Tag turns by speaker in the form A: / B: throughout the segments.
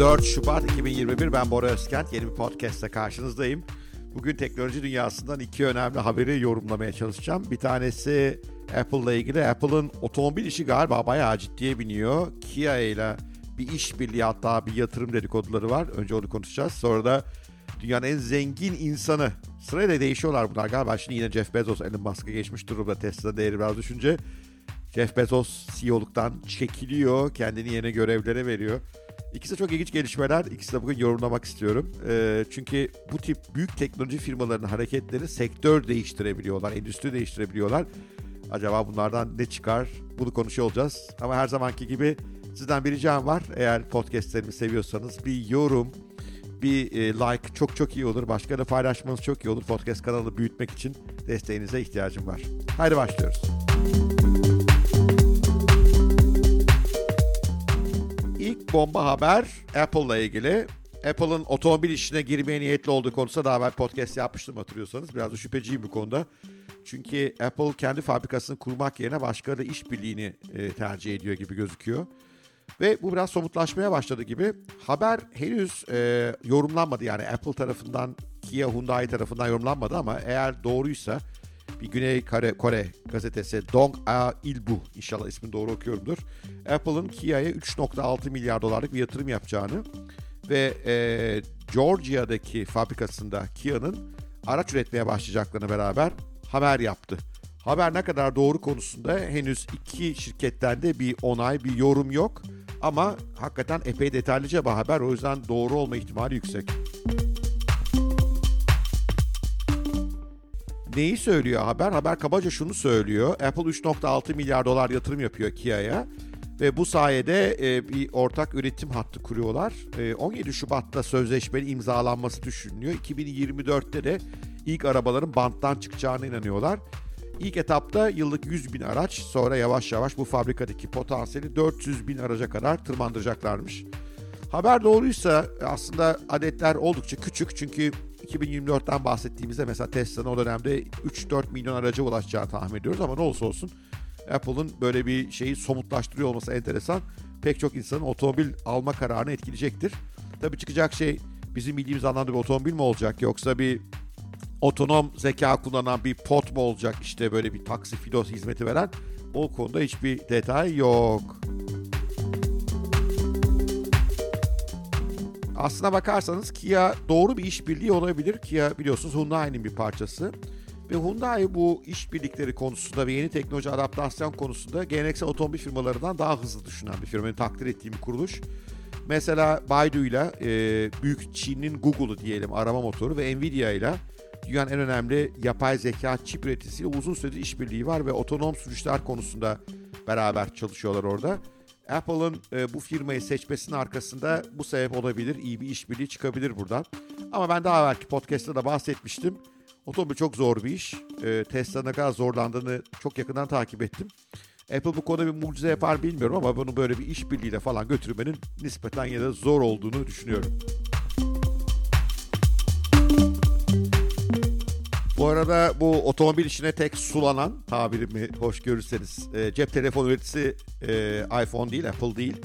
A: 4 Şubat 2021 ben Bora Özkent yeni bir podcast'te karşınızdayım. Bugün teknoloji dünyasından iki önemli haberi yorumlamaya çalışacağım. Bir tanesi Apple ile ilgili. Apple'ın otomobil işi galiba bayağı ciddiye biniyor. Kia ile bir işbirliği hatta bir yatırım dedikoduları var. Önce onu konuşacağız. Sonra da dünyanın en zengin insanı. Sırayla değişiyorlar bunlar galiba. Şimdi yine Jeff Bezos Elon Musk'a geçmiş durumda Tesla değeri biraz düşünce. Jeff Bezos CEO'luktan çekiliyor. Kendini yeni görevlere veriyor. İkisi de çok ilginç gelişmeler. İkisi de bugün yorumlamak istiyorum. E, çünkü bu tip büyük teknoloji firmalarının hareketleri sektör değiştirebiliyorlar, endüstri değiştirebiliyorlar. Acaba bunlardan ne çıkar? Bunu konuşuyor olacağız. Ama her zamanki gibi sizden bir ricam var. Eğer podcastlerimi seviyorsanız bir yorum, bir e, like çok çok iyi olur. Başka da paylaşmanız çok iyi olur. Podcast kanalı büyütmek için desteğinize ihtiyacım var. Haydi başlıyoruz. Bomba haber Apple ile ilgili. Apple'ın otomobil işine girmeye niyetli olduğu konusunda daha evvel podcast yapmıştım hatırlıyorsanız. Biraz da şüpheciyim bu konuda. Çünkü Apple kendi fabrikasını kurmak yerine başkalarıyla işbirliğini e, tercih ediyor gibi gözüküyor. Ve bu biraz somutlaşmaya başladı gibi. Haber henüz e, yorumlanmadı yani Apple tarafından, Kia, Hyundai tarafından yorumlanmadı ama eğer doğruysa bir Güney Kore, Kore gazetesi Dong A Ilbu inşallah ismini doğru okuyorumdur. Apple'ın Kia'ya 3.6 milyar dolarlık bir yatırım yapacağını ve e, Georgia'daki fabrikasında Kia'nın araç üretmeye başlayacaklarını beraber haber yaptı. Haber ne kadar doğru konusunda henüz iki şirketten de bir onay, bir yorum yok. Ama hakikaten epey detaylıca bir haber. O yüzden doğru olma ihtimali yüksek. Neyi söylüyor haber? Haber kabaca şunu söylüyor. Apple 3.6 milyar dolar yatırım yapıyor Kia'ya. Ve bu sayede e, bir ortak üretim hattı kuruyorlar. E, 17 Şubat'ta sözleşmenin imzalanması düşünülüyor. 2024'te de ilk arabaların banttan çıkacağına inanıyorlar. İlk etapta yıllık 100 bin araç sonra yavaş yavaş bu fabrikadaki potansiyeli 400 bin araca kadar tırmandıracaklarmış. Haber doğruysa aslında adetler oldukça küçük çünkü 2024'ten bahsettiğimizde mesela Tesla'nın o dönemde 3-4 milyon araca ulaşacağını tahmin ediyoruz ama ne olursa olsun Apple'ın böyle bir şeyi somutlaştırıyor olması enteresan. Pek çok insanın otomobil alma kararını etkileyecektir. Tabii çıkacak şey bizim bildiğimiz anlamda bir otomobil mi olacak yoksa bir otonom zeka kullanan bir pot mu olacak işte böyle bir taksi filos hizmeti veren o konuda hiçbir detay yok. Aslına bakarsanız Kia doğru bir işbirliği olabilir. Kia biliyorsunuz Hyundai'nin bir parçası. Ve Hyundai bu işbirlikleri konusunda ve yeni teknoloji adaptasyon konusunda geleneksel otomobil firmalarından daha hızlı düşünen bir firma. Benim takdir ettiğim bir kuruluş. Mesela Baidu ile e, büyük Çin'in Google'u diyelim arama motoru ve Nvidia ile dünyanın en önemli yapay zeka çip üreticisiyle uzun süredir işbirliği var ve otonom sürüşler konusunda beraber çalışıyorlar orada. Apple'ın e, bu firmayı seçmesinin arkasında bu sebep olabilir. İyi bir işbirliği çıkabilir buradan. Ama ben daha evvelki podcast'ta da bahsetmiştim. Otomobil çok zor bir iş. E, Tesla ne kadar zorlandığını çok yakından takip ettim. Apple bu konuda bir mucize yapar bilmiyorum ama bunu böyle bir işbirliğiyle falan götürmenin nispeten ya da zor olduğunu düşünüyorum. Bu arada bu otomobil işine tek sulanan tabirimi hoş görürseniz e, cep telefon üreticisi e, iPhone değil Apple değil.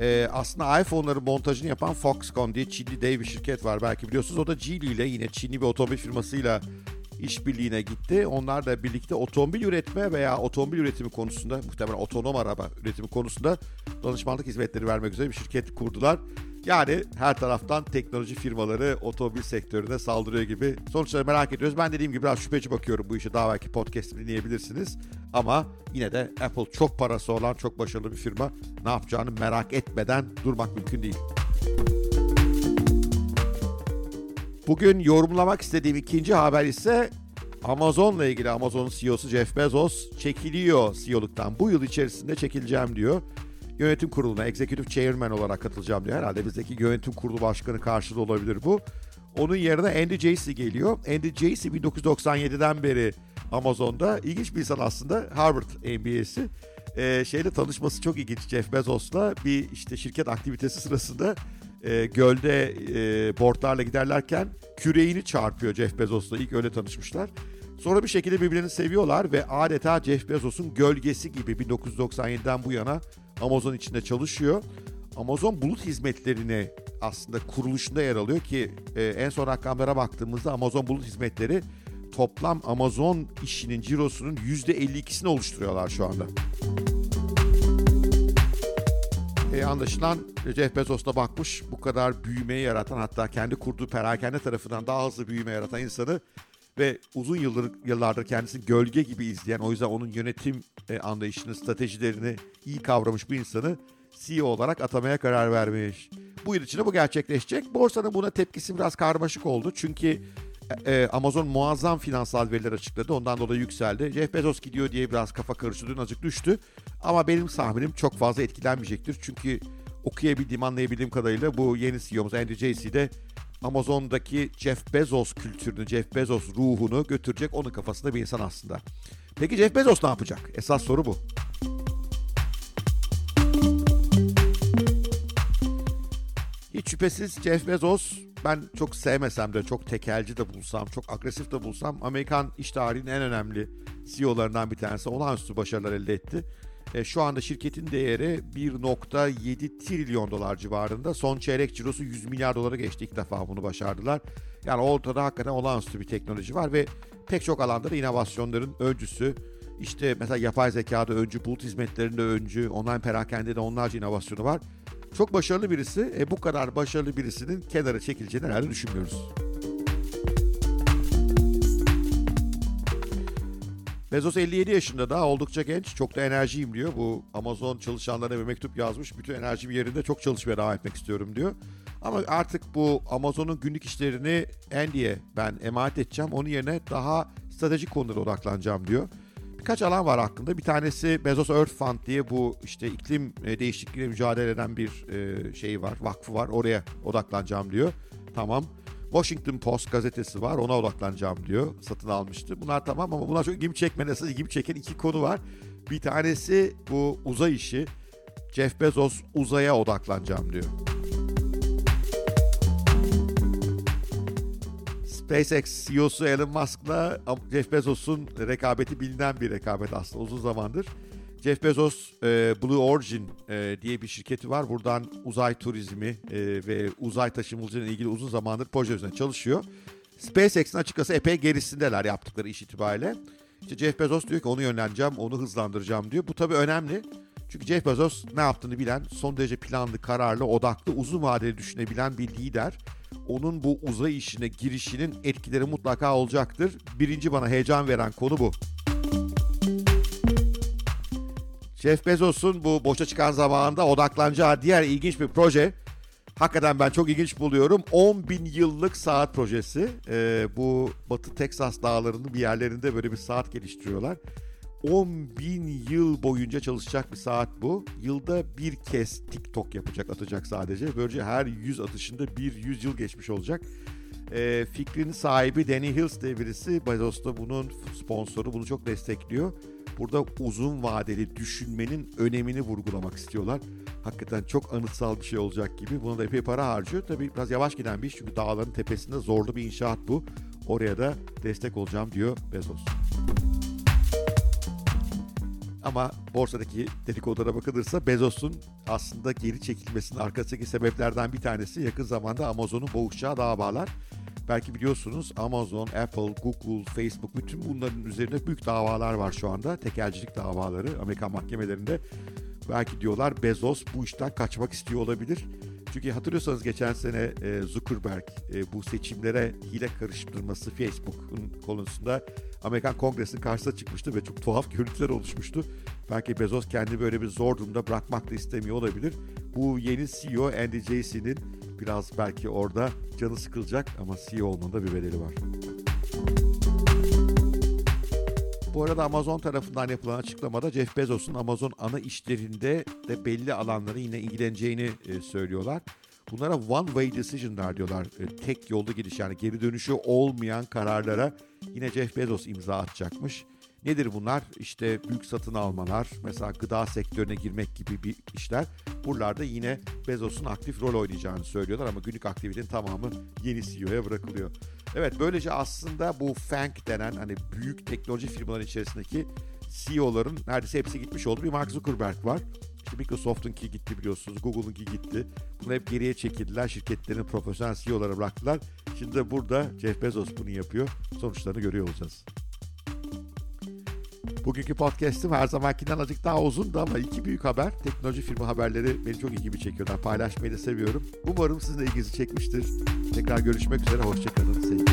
A: E, aslında iPhone'ların montajını yapan Foxconn diye Çinli dev bir şirket var belki biliyorsunuz. O da Geely ile yine Çinli bir otomobil firmasıyla işbirliğine gitti. Onlar da birlikte otomobil üretme veya otomobil üretimi konusunda muhtemelen otonom araba üretimi konusunda danışmanlık hizmetleri vermek üzere bir şirket kurdular. Yani her taraftan teknoloji firmaları otomobil sektörüne saldırıyor gibi. Sonuçları merak ediyoruz. Ben dediğim gibi biraz şüpheci bakıyorum bu işe. Daha belki podcast'ı dinleyebilirsiniz. Ama yine de Apple çok parası olan çok başarılı bir firma. Ne yapacağını merak etmeden durmak mümkün değil. Bugün yorumlamak istediğim ikinci haber ise Amazon'la ilgili Amazon'un CEO'su Jeff Bezos çekiliyor CEO'luktan. Bu yıl içerisinde çekileceğim diyor. Yönetim kuruluna Executive Chairman olarak katılacağım diyor. Herhalde bizdeki yönetim kurulu başkanı karşılığı olabilir bu. Onun yerine Andy Jassy geliyor. Andy Jassy 1997'den beri Amazon'da ilginç bir insan aslında. Harvard MBA'si. Ee, şeyle tanışması çok ilginç Jeff Bezos'la bir işte şirket aktivitesi sırasında e, gölde e, boardlarla giderlerken küreğini çarpıyor Jeff Bezos'la. İlk öyle tanışmışlar. Sonra bir şekilde birbirlerini seviyorlar ve adeta Jeff Bezos'un gölgesi gibi 1997'den bu yana Amazon içinde çalışıyor. Amazon bulut hizmetlerini aslında kuruluşunda yer alıyor ki e, en son rakamlara baktığımızda Amazon bulut hizmetleri toplam Amazon işinin cirosunun %52'sini oluşturuyorlar şu anda. E, anlaşılan Jeff Bezos da bakmış bu kadar büyümeyi yaratan hatta kendi kurduğu perakende tarafından daha hızlı büyüme yaratan insanı ve uzun yıldır, yıllardır kendisini gölge gibi izleyen o yüzden onun yönetim e, anlayışını, stratejilerini iyi kavramış bir insanı CEO olarak atamaya karar vermiş. Bu yıl içinde bu gerçekleşecek. Borsanın buna tepkisi biraz karmaşık oldu. Çünkü e, Amazon muazzam finansal veriler açıkladı. Ondan dolayı yükseldi. Jeff Bezos gidiyor diye biraz kafa karıştı. Dün azıcık düştü. Ama benim tahminim çok fazla etkilenmeyecektir. Çünkü okuyabildiğim, anlayabildiğim kadarıyla bu yeni CEO'muz Andy Jassy de Amazon'daki Jeff Bezos kültürünü, Jeff Bezos ruhunu götürecek onun kafasında bir insan aslında. Peki Jeff Bezos ne yapacak? Esas soru bu. Hiç şüphesiz Jeff Bezos ben çok sevmesem de çok tekelci de bulsam, çok agresif de bulsam Amerikan iş tarihinin en önemli CEO'larından bir tanesi. Olağanüstü başarılar elde etti. E, şu anda şirketin değeri 1.7 trilyon dolar civarında. Son çeyrek cirosu 100 milyar dolara geçti. İlk defa bunu başardılar. Yani ortada hakikaten olağanüstü bir teknoloji var ve pek çok alanda da inovasyonların öncüsü. İşte mesela yapay zekada öncü, bulut hizmetlerinde öncü, online perakende de onlarca inovasyonu var. Çok başarılı birisi. E, bu kadar başarılı birisinin kenara çekileceğini herhalde düşünmüyoruz. Bezos 57 yaşında daha oldukça genç. Çok da enerjiyim diyor. Bu Amazon çalışanlarına bir mektup yazmış. Bütün enerjim yerinde çok çalışmaya devam etmek istiyorum diyor. Ama artık bu Amazon'un günlük işlerini Andy'ye ben emanet edeceğim. Onun yerine daha stratejik konulara odaklanacağım diyor. Birkaç alan var hakkında. Bir tanesi Bezos Earth Fund diye bu işte iklim e, değişikliğiyle mücadele eden bir e, şey var, vakfı var. Oraya odaklanacağım diyor. Tamam. Washington Post gazetesi var ona odaklanacağım diyor. Satın almıştı. Bunlar tamam ama bunlar çok ilgimi çekmedi. İlgimi çeken iki konu var. Bir tanesi bu uzay işi. Jeff Bezos uzaya odaklanacağım diyor. SpaceX CEO'su Elon Musk'la Jeff Bezos'un rekabeti bilinen bir rekabet aslında uzun zamandır. Jeff Bezos e, Blue Origin e, diye bir şirketi var. Buradan uzay turizmi e, ve uzay taşımacılığıyla ilgili uzun zamandır proje üzerine çalışıyor. SpaceX'in açıkçası epey gerisindeler yaptıkları iş itibariyle. İşte Jeff Bezos diyor ki onu yönleneceğim, onu hızlandıracağım diyor. Bu tabii önemli. Çünkü Jeff Bezos ne yaptığını bilen, son derece planlı, kararlı, odaklı, uzun vadeli düşünebilen bir lider. Onun bu uzay işine girişinin etkileri mutlaka olacaktır. Birinci bana heyecan veren konu bu. Jeff Bezos'un bu boşa çıkan zamanında odaklanacağı diğer ilginç bir proje. Hakikaten ben çok ilginç buluyorum. 10 bin yıllık saat projesi. Ee, bu Batı Texas dağlarının bir yerlerinde böyle bir saat geliştiriyorlar. 10 bin yıl boyunca çalışacak bir saat bu. Yılda bir kez TikTok yapacak, atacak sadece. Böylece her 100 atışında bir 100 yıl geçmiş olacak. E, fikrin sahibi Danny Hills diye birisi. Bezos da bunun sponsoru. Bunu çok destekliyor. Burada uzun vadeli düşünmenin önemini vurgulamak istiyorlar. Hakikaten çok anıtsal bir şey olacak gibi. Buna da epey para harcıyor. Tabii biraz yavaş giden bir iş çünkü dağların tepesinde zorlu bir inşaat bu. Oraya da destek olacağım diyor Bezos. Ama borsadaki dedikodulara bakılırsa Bezos'un aslında geri çekilmesinin arkasındaki sebeplerden bir tanesi yakın zamanda Amazon'un boğuşacağı davalar. Belki biliyorsunuz Amazon, Apple, Google, Facebook bütün bunların üzerinde büyük davalar var şu anda. Tekelcilik davaları Amerikan mahkemelerinde. Belki diyorlar Bezos bu işten kaçmak istiyor olabilir. Çünkü hatırlıyorsanız geçen sene e, Zuckerberg e, bu seçimlere hile karıştırması Facebook'un konusunda Amerikan Kongresi'nin karşısına çıkmıştı ve çok tuhaf görüntüler oluşmuştu. Belki Bezos kendi böyle bir zor durumda bırakmak da istemiyor olabilir. Bu yeni CEO Andy Jassy'nin biraz belki orada canı sıkılacak ama CEO olmanın da bir bedeli var. Bu arada Amazon tarafından yapılan açıklamada Jeff Bezos'un Amazon ana işlerinde de belli alanları yine ilgileneceğini e, söylüyorlar. Bunlara one way decision'lar diyorlar. E, tek yolda gidiş yani geri dönüşü olmayan kararlara yine Jeff Bezos imza atacakmış. Nedir bunlar? İşte büyük satın almalar, mesela gıda sektörüne girmek gibi bir işler. Buralarda yine Bezos'un aktif rol oynayacağını söylüyorlar ama günlük aktivitenin tamamı yeni CEO'ya bırakılıyor. Evet böylece aslında bu FANG denen hani büyük teknoloji firmaların içerisindeki CEO'ların neredeyse hepsi gitmiş oldu. Bir Mark Zuckerberg var. İşte Microsoft'unki gitti biliyorsunuz, Google'unki gitti. Bunu hep geriye çekildiler. Şirketlerin profesyonel CEO'ları bıraktılar. Şimdi de burada Jeff Bezos bunu yapıyor. Sonuçlarını görüyor olacağız. Bugünkü podcast'im her zamankinden azıcık daha uzundu ama iki büyük haber. Teknoloji firma haberleri beni çok ilgimi çekiyorlar. Paylaşmayı da seviyorum. Umarım sizin de ilginizi çekmiştir. Tekrar görüşmek üzere. Hoşçakalın. Sevgiler.